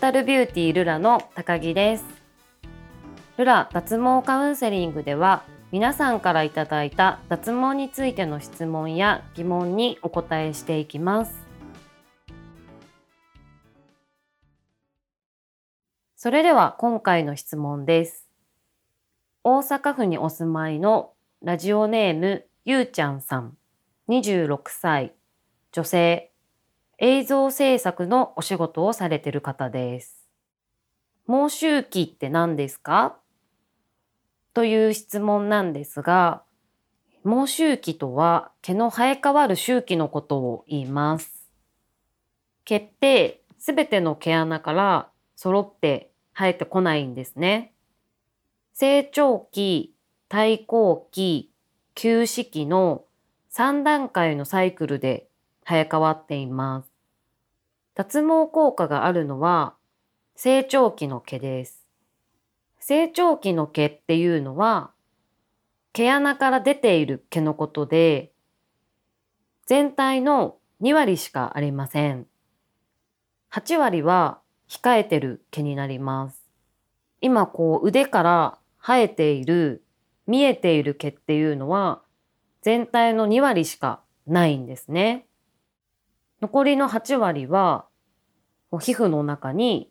タルビューティールラの高木です。ルラ脱毛カウンセリングでは皆さんからいただいた脱毛についての質問や疑問にお答えしていきます。それでは今回の質問です。大阪府にお住まいのラジオネームゆうちゃんさん。26歳女性。映像制作のお仕事をされてる方です。毛周期って何ですか？という質問なんですが、毛周期とは毛の生え変わる周期のことを言います。毛ってすべての毛穴から揃って生えてこないんですね。成長期、対抗期、休止期の3段階のサイクルで生え変わっています。脱毛効果があるのは成長期の毛です。成長期の毛っていうのは毛穴から出ている毛のことで全体の2割しかありません。8割は控えてる毛になります。今こう腕から生えている見えている毛っていうのは全体の2割しかないんですね。残りの8割は皮膚の中に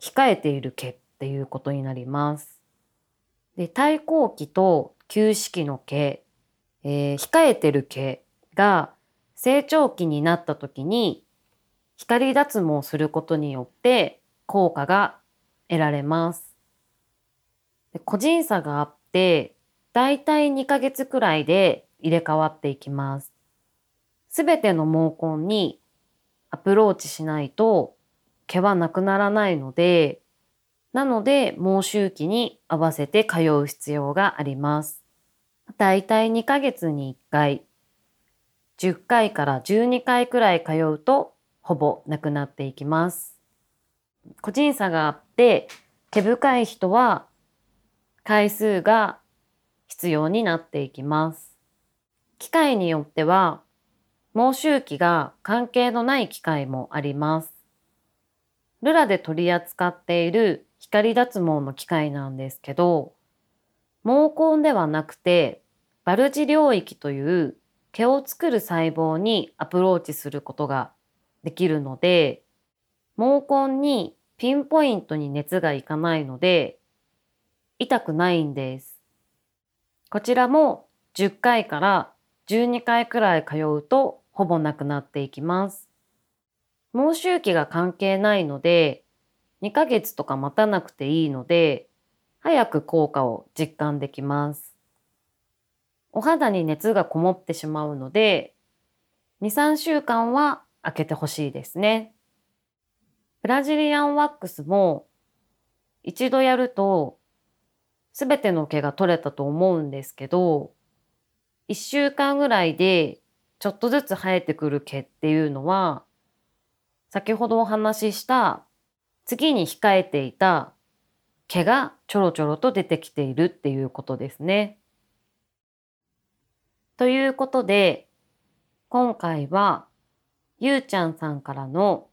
控えている毛っていうことになります。で対抗期と休止期の毛、えー、控えてる毛が成長期になった時に光脱毛することによって効果が得られます。で個人差があってだいたい2ヶ月くらいで入れ替わっていきます。すべての毛根にアプローチしないと毛はなくならないので、なので毛周期に合わせて通う必要があります。だいたい2ヶ月に1回、10回から12回くらい通うとほぼなくなっていきます。個人差があって毛深い人は回数が必要になっていきます。機械によっては毛周期が関係のない機械もあります。ルラで取り扱っている光脱毛の機械なんですけど、毛根ではなくてバルジ領域という毛を作る細胞にアプローチすることができるので、毛根にピンポイントに熱がいかないので、痛くないんです。こちらも10回から12回くらい通うとほぼなくなっていきます。毛周期が関係ないので、2ヶ月とか待たなくていいので、早く効果を実感できます。お肌に熱がこもってしまうので、2、3週間は開けてほしいですね。ブラジリアンワックスも一度やるとすべての毛が取れたと思うんですけど、1週間ぐらいでちょっとずつ生えてくる毛っていうのは、先ほどお話しした次に控えていた毛がちょろちょろと出てきているっていうことですね。ということで、今回はゆうちゃんさんからの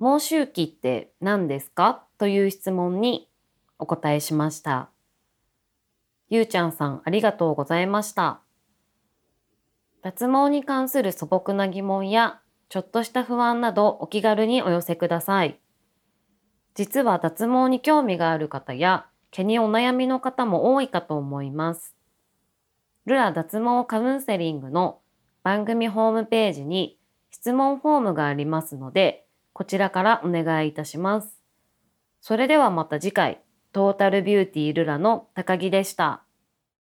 毛周期って何ですか？という質問にお答えしました。ゆうちゃんさんありがとうございました。脱毛に関する素朴な疑問やちょっとした不安などお気軽にお寄せください。実は脱毛に興味がある方や毛にお悩みの方も多いかと思います。ルラ脱毛カウンセリングの番組ホームページに質問フォームがありますので、こちらからお願いいたします。それではまた次回、トータルビューティールラの高木でした。